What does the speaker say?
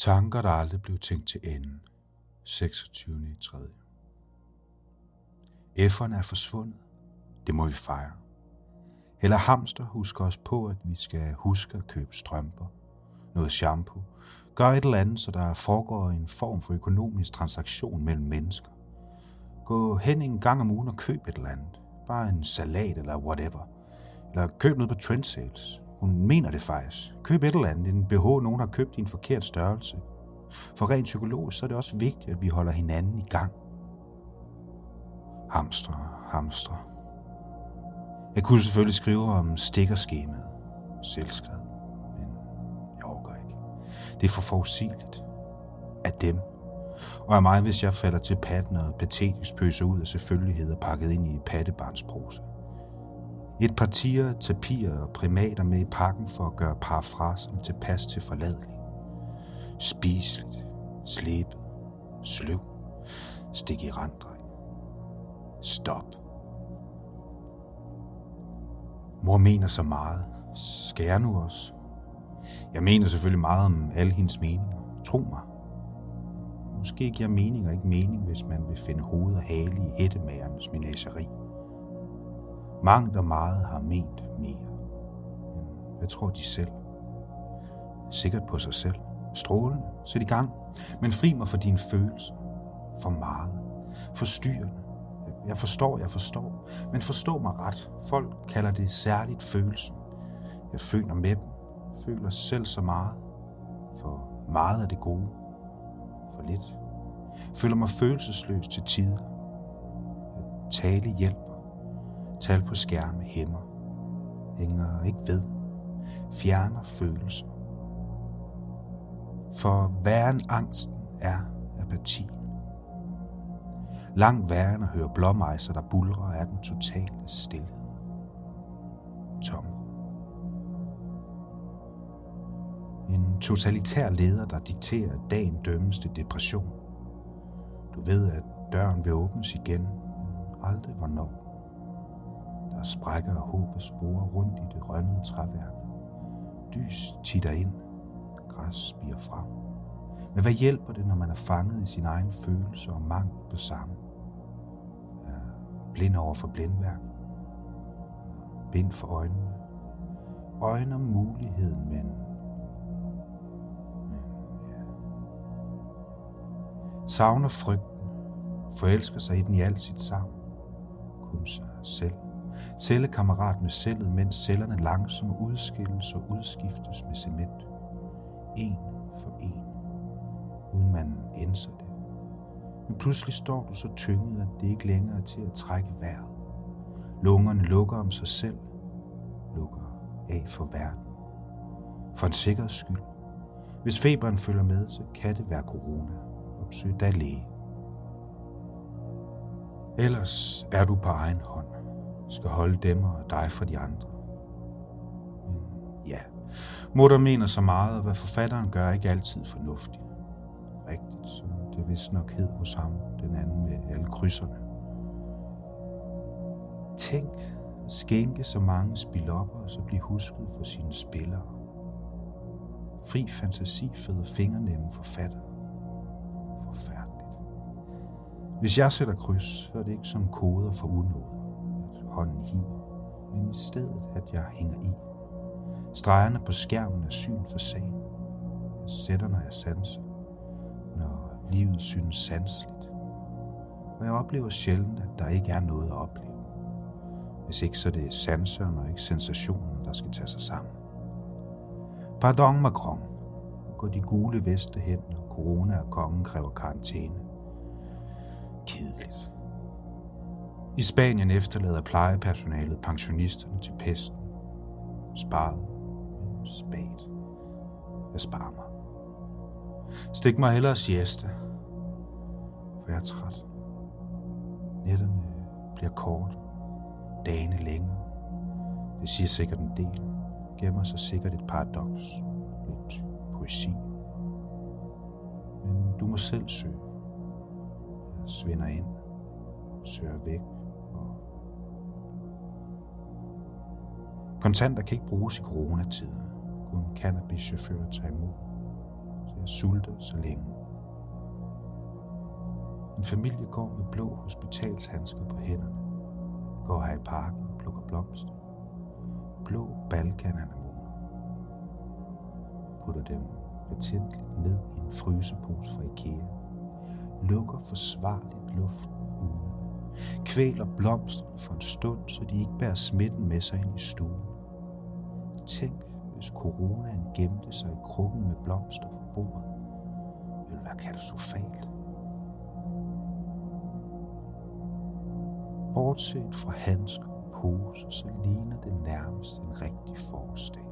Tanker, der aldrig blev tænkt til ende. 26. i 3. F'erne er forsvundet. Det må vi fejre. Eller hamster husker os på, at vi skal huske at købe strømper, noget shampoo, gør et eller andet, så der foregår en form for økonomisk transaktion mellem mennesker. Gå hen en gang om ugen og køb et eller andet. Bare en salat eller whatever. Eller køb noget på Trendsales. Hun mener det faktisk. Køb et eller andet. En BH, nogen har købt i en forkert størrelse. For rent psykologisk så er det også vigtigt, at vi holder hinanden i gang. Hamstre, hamstre. Jeg kunne selvfølgelig skrive om stikkerskemaet. Selvskrevet. Men jeg overgår ikke. Det er for forudsigeligt. Af dem. Og af mig, hvis jeg falder til patten og patetisk pøser ud af selvfølgeligheder pakket ind i pattebarnsprose. Et partier, tapirer og primater med i pakken for at gøre parafraserne tilpas til forladelige. Spiseligt, slæbet, sløv, stik i randdreng. Stop. Mor mener så meget. Skal jeg nu også? Jeg mener selvfølgelig meget om alle hendes meninger. Tro mig. Måske giver meninger ikke mening, hvis man vil finde hoved og hale i hættemagernes menageri. Mangt og meget har ment mere. Hvad tror de selv? Sikkert på sig selv. Strålende. Sæt i gang. Men fri mig for dine følelser. For meget. Forstyrrende. Jeg forstår, jeg forstår. Men forstå mig ret. Folk kalder det særligt følelsen. Jeg føler med dem. Føler selv så meget. For meget af det gode. For lidt. Føler mig følelsesløs til tider. At tale hjælper. Tal på skærme hæmmer. Hænger ikke ved. Fjerner følelser. For værre end angsten er apatien. Langt værre end at høre blåmejser, der bulrer er den totale stillhed. Tomrum. En totalitær leder, der dikterer, at dagen dømmes til depression. Du ved, at døren vil åbnes igen, men aldrig hvornår og sprækker og håber sporer rundt i det rønnede træværk. Dys titter ind, græs spiger frem. Men hvad hjælper det, når man er fanget i sin egen følelse og mangel på samme? Er blind over for blindværk. Bind for øjnene. Øjne om muligheden, men... men ja. Savner frygten. Forelsker sig i den i alt sit savn. Kun sig selv. Cellekammerat med cellet, mens cellerne langsomt udskilles og udskiftes med cement. En for en uden man indser det. Men pludselig står du så tynget, at det ikke længere er til at trække vejret. Lungerne lukker om sig selv, lukker af for verden. For en sikkerheds skyld. Hvis feberen følger med, så kan det være corona. Opsøg dig læge. Ellers er du på egen hånd. Skal holde dem og dig fra de andre. Men ja, Mutter mener så meget, at hvad forfatteren gør, er ikke altid fornuftigt rigtigt, som det vist nok hed hos ham, den anden med alle krydserne. Tænk at skænke så mange spilopper, og så blive husket for sine spillere. Fri fantasi føder fingernemme forfatter. Forfærdeligt. Hvis jeg sætter kryds, så er det ikke som koder for unåde, hånden hiver, men i stedet, at jeg hænger i. Stregerne på skærmen er syn for sagen. Jeg sætter, når jeg sanser når livet synes sanseligt. Og jeg oplever sjældent, at der ikke er noget at opleve. Hvis ikke, så det er det sanseren og ikke sensationen, der skal tage sig sammen. Pardon, Macron. Gå de gule veste hen, når corona og kongen kræver karantæne. Kedeligt. I Spanien efterlader plejepersonalet pensionisterne til pesten. Sparet, men. Jeg sparer mig. Stik mig hellere siesta, for jeg er træt. Nætterne bliver korte, dagene længere. Det siger sikkert en del. Gemmer sig sikkert et paradoks, lidt poesi. Men du må selv søge. Jeg svinder ind, søger væk Kontanter kan ikke bruges i coronatiden. Kun cannabischauffører tager imod. Så jeg sulter så længe. En familie går med blå hospitalshandsker på hænderne, går her i parken og plukker blomster. Blå balkananemoner. Putter dem betændeligt ned i en frysepose fra Ikea. Lukker forsvarligt luften. Kvæler blomsterne for en stund, så de ikke bærer smitten med sig ind i stuen. Tænk, hvis coronaen gemte sig i krukken med blomster på bordet. Det ville være katastrofalt. Bortset fra handsker og pose, så ligner det nærmest en rigtig forårsdag.